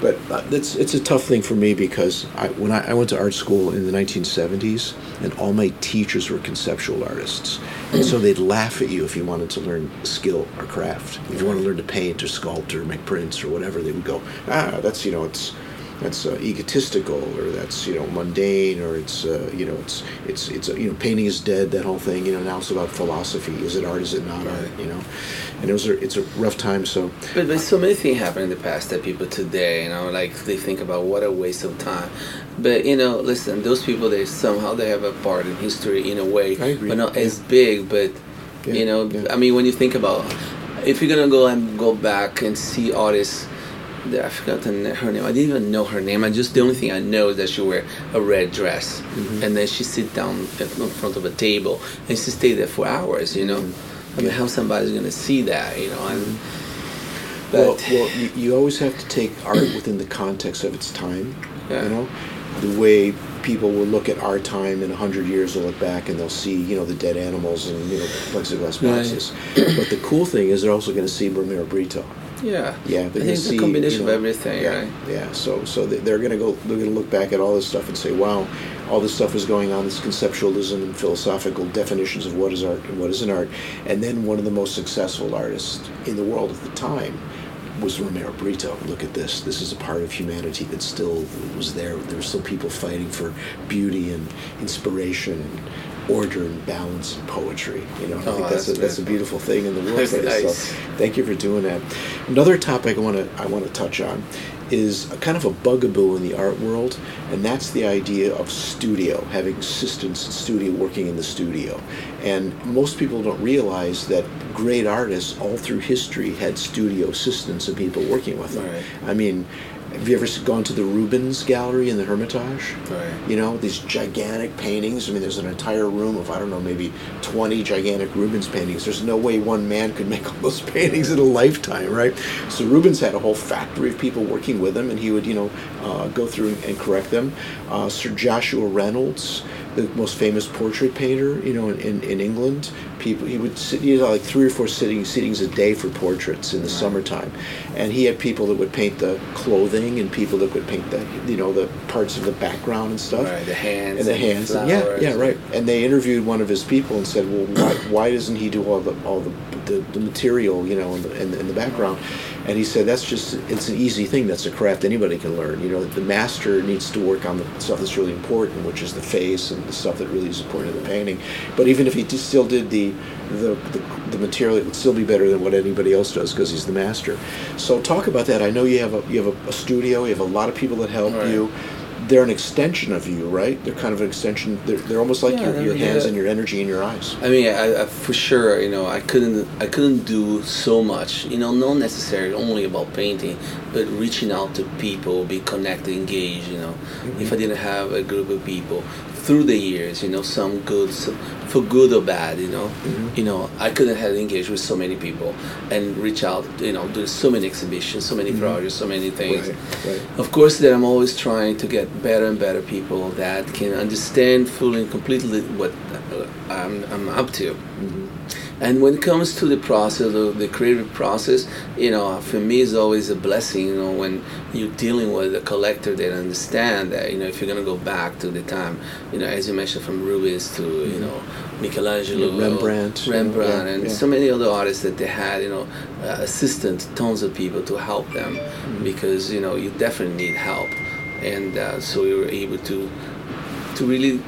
But uh, it's it's a tough thing for me because I, when I, I, went to art school in the 1970s and all my teachers were conceptual artists. And so they'd laugh at you if you wanted to learn skill or craft. If you want to learn to paint or sculpt or make prints or whatever they would go ah that's you know it's that's uh, egotistical or that's you know mundane or it's uh, you know it's it's it's you know painting is dead that whole thing you know now it's about philosophy is it art is it not art you know and it was a, it's a rough time so
but, but so many things happened in the past that people today you know like they think about what a waste of time but you know listen those people they somehow they have a part in history in a way but not yeah. as big but yeah. you know yeah. I mean when you think about if you're gonna go and go back and see artists I forgot her name. I didn't even know her name. I just the only thing I know is that she wear a red dress, mm-hmm. and then she sit down in front of a table and she stay there for hours. You know, mm-hmm. I mean, how somebody's gonna see that? You know, and.
Mm-hmm. well, well you, you, always have to take art within the context of its time. Yeah. You know, the way people will look at our time in 100 years they'll look back and they'll see you know the dead animals and you know plexiglass boxes right. but the cool thing is they're also going to see Romero Britto
yeah,
yeah.
I think it's a combination you know, of everything,
yeah,
right?
Yeah. So, so they're going to go. They're going to look back at all this stuff and say, "Wow, all this stuff is going on. This conceptualism and philosophical definitions of what is art and what isn't art." And then one of the most successful artists in the world at the time was Romero Britto. Look at this. This is a part of humanity that still was there. There were still people fighting for beauty and inspiration and order and balance and poetry. You know, I oh, think that's, that's a, that's a beautiful thing in the world. Nice. So thank you for doing that. Another topic I want to I want to touch on is a kind of a bugaboo in the art world, and that's the idea of studio, having assistants in studio working in the studio. And most people don't realize that great artists all through history had studio assistants and people working with them. Right. I mean, have you ever gone to the Rubens Gallery in the Hermitage?
Right.
You know, these gigantic paintings. I mean, there's an entire room of, I don't know, maybe 20 gigantic Rubens paintings. There's no way one man could make all those paintings in a lifetime, right? So Rubens had a whole factory of people working with him, and he would, you know, uh, go through and correct them. Uh, Sir Joshua Reynolds, the most famous portrait painter, you know, in, in, in England, people he would sit you know like three or four sitting sittings a day for portraits in the summertime. And he had people that would paint the clothing and people that would paint the you know the parts of the background and stuff.
Right the hands
and the hands and yeah yeah right. And they interviewed one of his people and said well why, why doesn't he do all the all the the, the material you know in the, in the, in the background and he said that's just it's an easy thing. That's a craft anybody can learn. You know the master needs to work on the stuff that's really important which is the face and the stuff that really is important in the painting. But even if he still did the the, the, the material it would still be better than what anybody else does because he's the master. So talk about that. I know you have a you have a, a studio. You have a lot of people that help right. you they're an extension of you, right? They're kind of an extension. They're, they're almost like yeah, your, your hands and your energy and your eyes.
I mean, I, I, for sure, you know, I couldn't I couldn't do so much. You know, not necessarily only about painting, but reaching out to people, be connected, engaged. You know, mm-hmm. if I didn't have a group of people through the years, you know, some good, some, for good or bad, you know, mm-hmm. you know, I couldn't have engaged with so many people and reach out, you know, do so many exhibitions, so many mm-hmm. projects, so many things. Right, right. Of course, that I'm always trying to get better and better people that can understand fully and completely what I'm, I'm up to. Mm-hmm. And when it comes to the process, of the creative process, you know, for me it's always a blessing, you know, when you're dealing with a collector that understand that, you know, if you're gonna go back to the time, you know, as you mentioned from Rubens to, you mm-hmm. know, Michelangelo,
yeah, Rembrandt,
Rembrandt, yeah, and yeah. so many other artists that they had, you know, uh, assistant, tons of people to help them, mm-hmm. because you know you definitely need help, and uh, so we were able to to really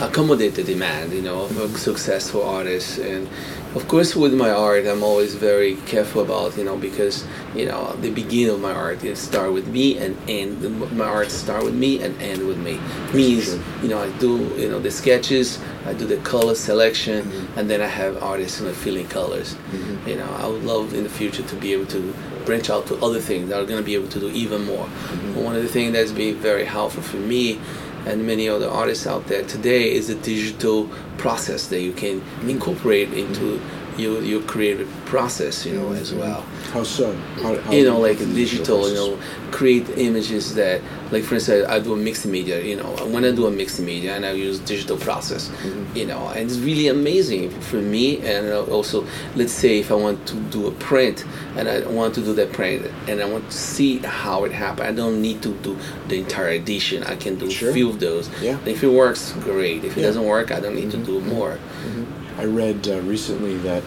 accommodate the demand, you know, of a successful artist. And of course, with my art, I'm always very careful about, you know, because you know the beginning of my art is start with me and end. My art start with me and end with me. Means, you know, I do, you know, the sketches, I do the color selection, mm-hmm. and then I have artists you know, filling colors. Mm-hmm. You know, I would love in the future to be able to branch out to other things that are going to be able to do even more. Mm-hmm. One of the things that's been very helpful for me and many other artists out there. Today is a digital process that you can incorporate into your your creative process, you know, mm-hmm. as well.
How so? How,
how you know, like digital, you know, create images that, like for instance, I do a mixed media. You know, when I do a mixed media and I use digital process, mm-hmm. you know, and it's really amazing for me. And also, let's say if I want to do a print and I want to do that print and I want to see how it happened, I don't need to do the entire edition. I can do sure. a few of those. Yeah. And if it works, great. If it yeah. doesn't work, I don't need mm-hmm. to do more.
Mm-hmm. I read uh, recently that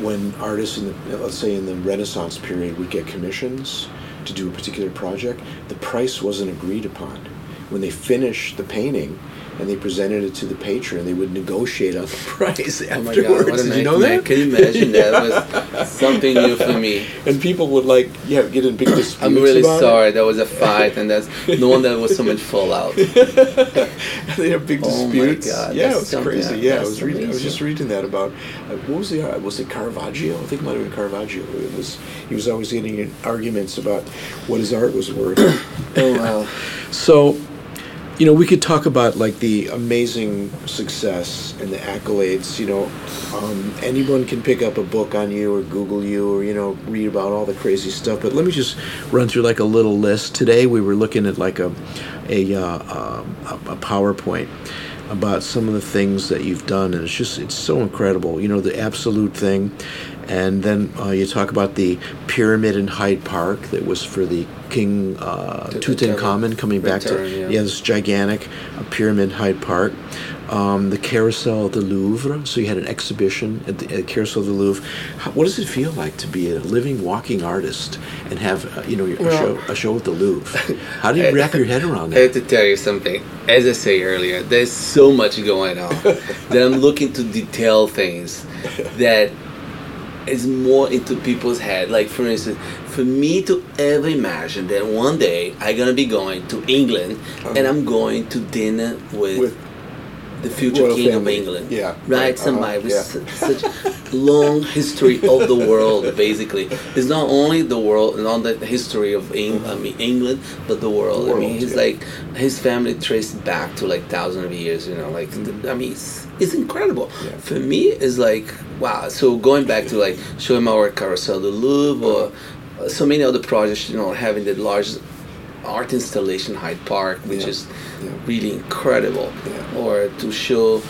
when artists in the let's say in the Renaissance period would get commissions to do a particular project, the price wasn't agreed upon. When they finished the painting, and they presented it to the patron. They would negotiate on the price afterwards. Oh my god, what a Did you know that?
Can you imagine that? was something new for me.
And people would like, yeah, get in big disputes.
I'm really sorry.
It.
There was a fight, and that's no one that was so much fallout.
they have big disputes. Oh my god, yeah, it was crazy. Yeah, I was reading. Amazing. I was just reading that about uh, what was the uh, was it Caravaggio? I think it might have been Caravaggio. It was he was always getting in arguments about what his art was worth.
oh wow.
So you know, we could talk about like the amazing success and the accolades. You know, um, anyone can pick up a book on you or Google you or you know read about all the crazy stuff. But let me just run through like a little list. Today we were looking at like a a, uh, um, a PowerPoint about some of the things that you've done, and it's just it's so incredible. You know, the Absolut thing, and then uh, you talk about the pyramid in Hyde Park that was for the King uh, Tutankhamun coming back to yeah. yeah, this gigantic uh, pyramid Hyde Park. Um, the Carousel of the Louvre. So you had an exhibition at the at Carousel of the Louvre. How, what does it feel like to be a living, walking artist and have uh, you know a well, show a show at the Louvre? How do you wrap your head around that?
I have to tell you something. As I say earlier, there's so much going on that I'm looking to detail things that is more into people's head. Like for instance, for me to ever imagine that one day I'm gonna be going to England uh-huh. and I'm going to dinner with, with the future Royal king family. of England.
Yeah.
Right? Uh-huh. Somebody with yeah. such long history of the world, basically. It's not only the world, not the history of Eng- I mean, England, but the world. The world I mean, he's yeah. like, his family traced back to like thousands of years, you know, like, mm-hmm. I mean, it's, it's incredible. Yeah. For me, it's like, wow. So going back to like showing my work Carousel the Louvre or uh, so many other projects, you know, having the largest art installation Hyde Park, which yeah. is yeah. really incredible, or to show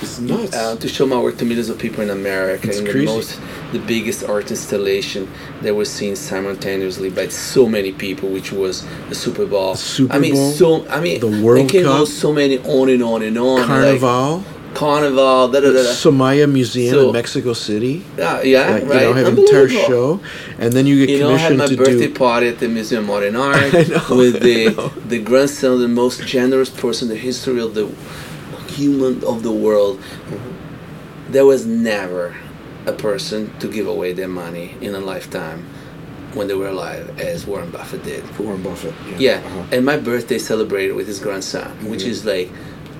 uh, to show my work to millions of people in America.
It's in crazy.
the most, the biggest art installation that was seen simultaneously by so many people, which was the Super Bowl.
The Super
I mean,
Bowl,
so I mean,
the World Cup,
so many on and on and on.
Carnival.
Like, Carnival, da da da.
Soumaya Museum so, in Mexico City.
Yeah, yeah, like, right.
You know, have an entire show, and then you get
you know, I had my birthday party at the Museum of Modern Art with the the grandson of the most generous person in the history of the human of the world. There was never a person to give away their money in a lifetime when they were alive, as Warren Buffett did.
Warren Buffett. Yeah.
yeah. Uh-huh. And my birthday celebrated with his grandson, mm-hmm. which is like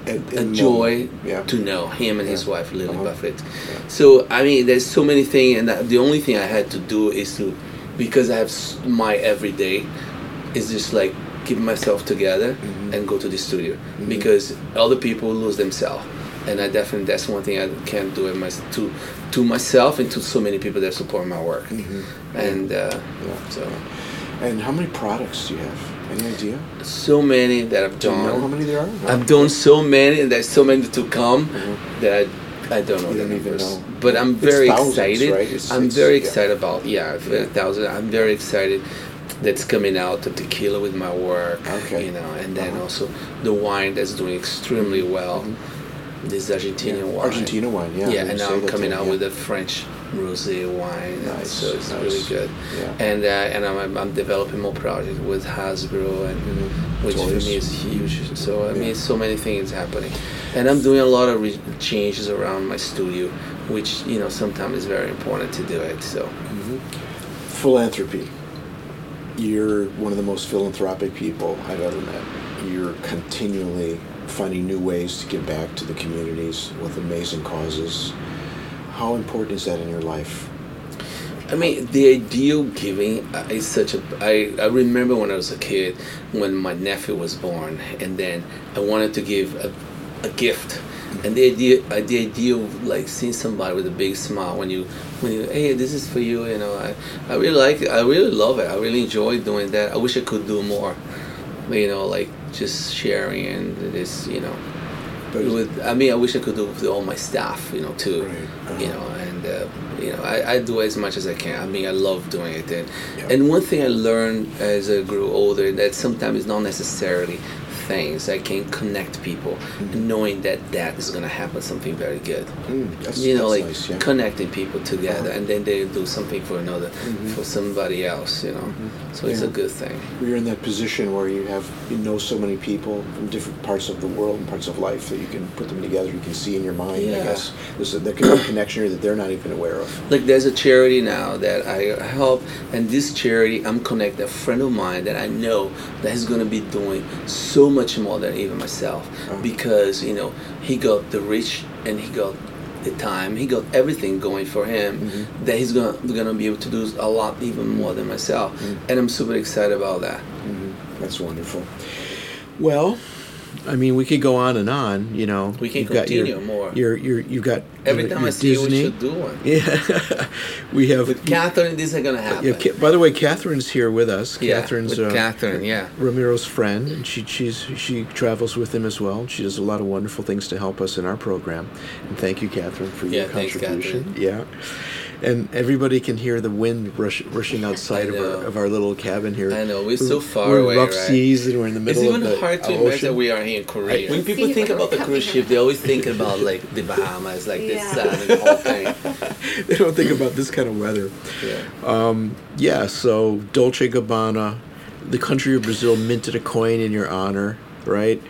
a joy yeah. to know him and yeah. his wife Lily uh-huh. Buffett. Yeah. So I mean, there's so many things, and the only thing I had to do is to, because I have my everyday, is just like keep myself together mm-hmm. and go to the studio mm-hmm. because other people lose themselves, and I definitely that's one thing I can't do it my, to to myself and to so many people that support my work, mm-hmm. and uh, so.
And how many products do you have? Any idea?
So many that I've
done.
Do
you know how many there are? No.
I've done so many, and there's so many to come mm-hmm. that I, I don't know you the numbers. Know. But I'm very thousands, excited. Right? It's, I'm it's, very excited about yeah, yeah. thousand. I'm very excited that's coming out the tequila with my work.
Okay.
You know, and then uh-huh. also the wine that's doing extremely well. Mm-hmm. This Argentinian
yeah.
wine.
Argentina wine, yeah.
Yeah, and now I'm coming out with a French rosé wine. Nice, so it's nice. really good. Yeah. And uh, and I'm, I'm developing more projects with Hasbro, and mm-hmm. which Toys. for me is huge. So I mean, so many things happening, and I'm doing a lot of re- changes around my studio, which you know sometimes is very important to do it. So mm-hmm.
philanthropy. You're one of the most philanthropic people I've ever met. You're continually finding new ways to give back to the communities with amazing causes how important is that in your life?
I mean, the ideal giving is such a. I, I remember when I was a kid when my nephew was born, and then I wanted to give a, a gift and the idea uh, the idea of like seeing somebody with a big smile when you when you hey this is for you you know I, I really like it I really love it I really enjoy doing that I wish I could do more you know like just sharing and this you know with I mean I wish I could do with all my staff you know too right. you know and uh, you know I, I do as much as I can I mean I love doing it and, yeah. and one thing I learned as I grew older that sometimes it's not necessarily things that can connect people, mm-hmm. knowing that that is going to happen something very good. Mm, you know, like nice, yeah. connecting people together, uh-huh. and then they do something for another, mm-hmm. for somebody else. You know, mm-hmm. so yeah. it's a good thing.
You're in that position where you have you know so many people from different parts of the world and parts of life that you can put them together. You can see in your mind. Yeah. I guess there's a, there can be a connection here that they're not even aware of.
Like there's a charity now that I help, and this charity I'm connected a friend of mine that I know that is going to be doing so much more than even myself oh. because you know he got the rich and he got the time he got everything going for him mm-hmm. that he's gonna gonna be able to do a lot even more than myself mm-hmm. and I'm super excited about that
mm-hmm. that's wonderful well I mean, we could go on and on. You know,
we can continue
your,
more.
You're, you're, you've got
every your, time your I see Disney. you, we should do one.
Yeah, we have
with Catherine. This is gonna happen.
Yeah, by the way, Catherine's here with us.
Yeah,
Catherine's
with uh, Catherine. Yeah,
Romero's friend, and she she's she travels with him as well. She does a lot of wonderful things to help us in our program. And thank you, Catherine, for
yeah,
your contribution.
Thanks,
yeah and everybody can hear the wind rush, rushing outside of our, of our little cabin here.
I know we're so far
we're
away.
Rough
right?
seas, and we're in the middle
of
the
It's even hard to
ocean.
imagine we are here in Korea. when people think about the cruise ship, they always think about like the Bahamas, like yeah. the sun and the whole thing.
they don't think about this kind of weather.
Yeah.
Um, yeah. So Dolce Gabbana, the country of Brazil minted a coin in your honor, right?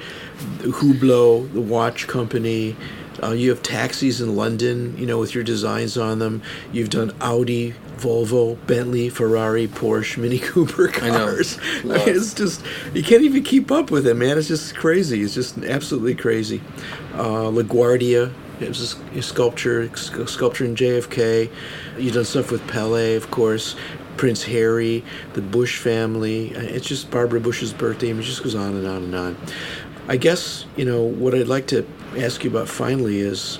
Hublot, the watch company uh, you have taxis in London, you know, with your designs on them. You've done Audi, Volvo, Bentley, Ferrari, Porsche, Mini Cooper cars. I know. it's just you can't even keep up with it, man. It's just crazy. It's just absolutely crazy. Uh, LaGuardia, it was a sculpture, sculpture in JFK. You've done stuff with Pele, of course. Prince Harry, the Bush family. It's just Barbara Bush's birthday. it just goes on and on and on. I guess you know what I'd like to ask you about finally is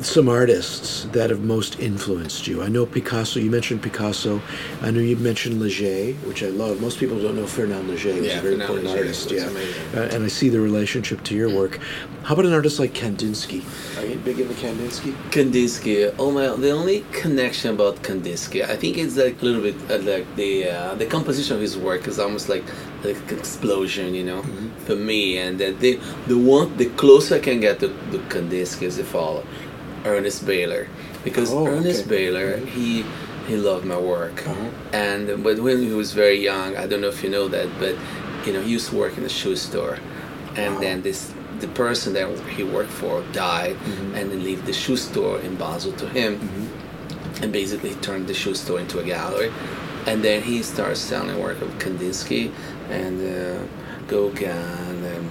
some artists that have most influenced you. I know Picasso. You mentioned Picasso. I know you mentioned Leger, which I love. Most people don't know Fernand Leger. He's
yeah,
a very
Fernand
important
Leger
artist. Yeah,
uh,
and I see the relationship to your work. How about an artist like Kandinsky? Are you big into Kandinsky?
Kandinsky. Oh my! The only connection about Kandinsky, I think it's like a little bit uh, like the uh, the composition of his work is almost like like an explosion, you know, mm-hmm. for me. And that the the one the closer I can get to, to Kandinsky is the follow Ernest Beyeler because oh, Ernest okay. Beyeler mm-hmm. he he loved my work uh-huh. and but when he was very young I don't know if you know that but you know he used to work in a shoe store and wow. then this the person that he worked for died mm-hmm. and then leave the shoe store in Basel to him mm-hmm. and basically turned the shoe store into a gallery and then he started selling work of Kandinsky and uh, Gauguin and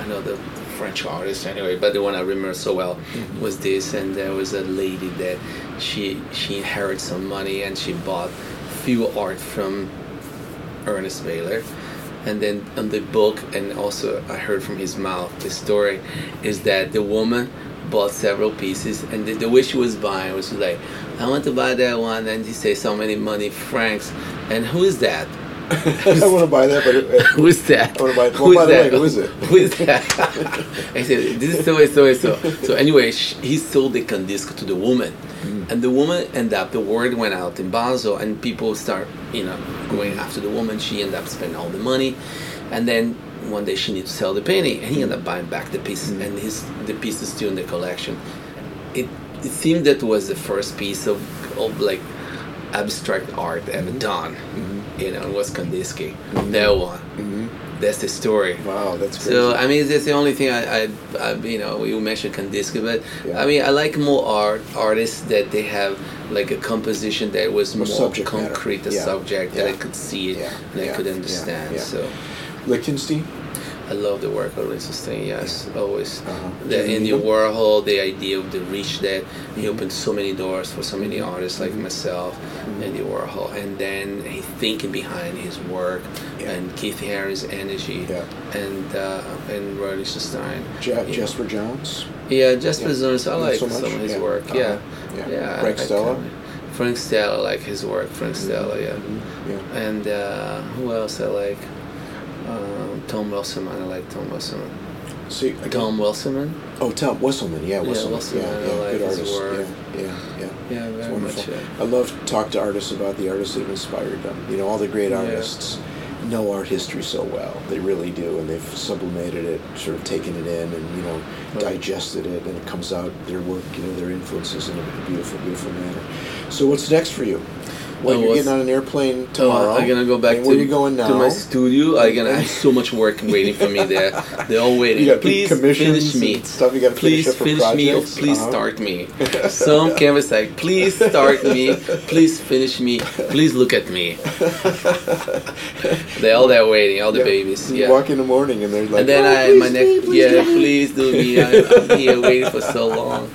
another French artist anyway, but the one I remember so well mm-hmm. was this. And there was a lady that she she inherited some money and she bought few art from Ernest Beyeler. And then on the book, and also I heard from his mouth, the story is that the woman bought several pieces, and the, the way she was buying was like, I want to buy that one, and he said so many money francs, and who is that?
I want to buy that, but
who's that?
I want to buy. It. Well, by the way, who is it?
Who is that? I said, "This is so and so and so." So anyway, he sold the Kandinsky to the woman, mm. and the woman ended up. The word went out in Basel, and people start, you know, going after the woman. She ended up spending all the money, and then one day she needs to sell the painting, and he ended up buying back the pieces, mm. and his the piece is still in the collection. It it seemed that was the first piece of, of like abstract art ever mm-hmm. done. Mm-hmm. You know, it was Kandinsky. Mm-hmm. That one. Mm-hmm. That's the story.
Wow, that's crazy.
So I mean, that's the only thing I, I, I you know, you mentioned Kandinsky, but yeah. I mean, I like more art artists that they have like a composition that was more, more concrete, matter. a yeah. subject yeah. that I could see it and I could understand. So,
Lichtenstein.
I love the work of Lichtenstein. Yes, yeah. always. Uh-huh. The Andy Warhol, the idea of the reach that he opened so many doors for so many artists like myself, mm-hmm. Andy Warhol, and then he thinking behind his work yeah. and Keith Haring's energy yeah. and uh, and Roy Lichtenstein.
Je- Jasper Jones?
Yeah, Jasper yeah. Johns. I like so some of his work. Uh-huh. Yeah.
yeah, yeah. Frank Stella.
Frank Stella, like his work. Frank mm-hmm. Stella, yeah. Mm-hmm. yeah. And uh, who else I like? Um, Tom Wilson. I like Tom Wilson.
See,
Tom Wilson.
Oh, Tom Wilson. Yeah, Wilson.
Yeah, Wilson.
Yeah, yeah,
like
good artist. Yeah, yeah, yeah.
Yeah, very much. Yeah.
I love to talk to artists about the artists that have inspired them. You know, all the great artists. Know art history so well. They really do, and they've sublimated it, sort of taken it in, and you know, right. digested it, and it comes out their work, you know, their influences in a beautiful, beautiful manner. So, what's next for you? Well, you're getting on an airplane tomorrow.
I'm gonna go back.
And where to, are you going now?
To my studio. I'm gonna have so much work waiting for me there. They're all waiting.
You got
please
finish
me.
Stuff you got to
please
finish,
finish me. Or please uh-huh. start me. Some canvas like, please start me. Please finish me. Please look at me. they're all there waiting. All the
yeah.
babies.
You walk in the morning and they're like,
and then
oh,
I my next yeah, please do me. I, I'm here waiting for so long.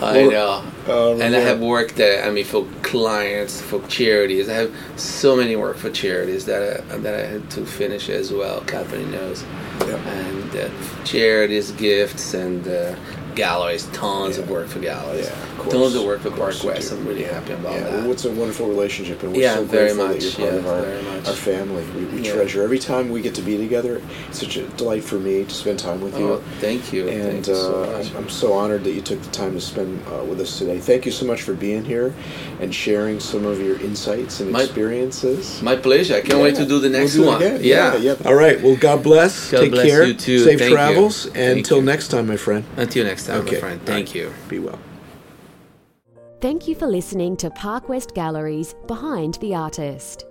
I know. Um, and yeah. I have worked there. I mean, for clients, for charities. I have so many work for charities that I, that I had to finish as well. Catherine knows. And uh, charities, gifts, and uh, galleries. Tons yeah. of work for galleries. Yeah, of tons of work for Park West. I'm really happy about yeah. that.
Well, it's a wonderful relationship, and we're
yeah,
so
very
grateful
much.
that you're part of our, our family. We, we treasure every time we get to be together. It's such a delight for me to spend time with you.
Oh, thank you.
And
thank you
uh,
so
I'm so honored that you took the time to spend uh, with us today. Thank you so much for being here and sharing some of your insights and
my,
experiences.
My pleasure. I can't wait to do the next
we'll
one.
Yeah, yeah. All right. Well, God bless.
God
Take
bless
care.
You too.
Safe travels.
You.
And until next time, my friend.
Until next time,
okay.
my friend. Thank
right.
you.
Be well.
Thank you for listening to Park West Galleries Behind the Artist.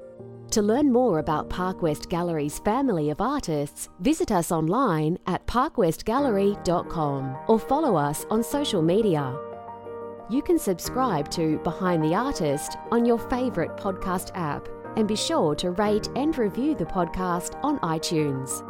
To learn more about Park West Gallery's family of artists, visit us online at parkwestgallery.com or follow us on social media. You can subscribe to Behind the Artist on your favourite podcast app and be sure to rate and review the podcast on iTunes.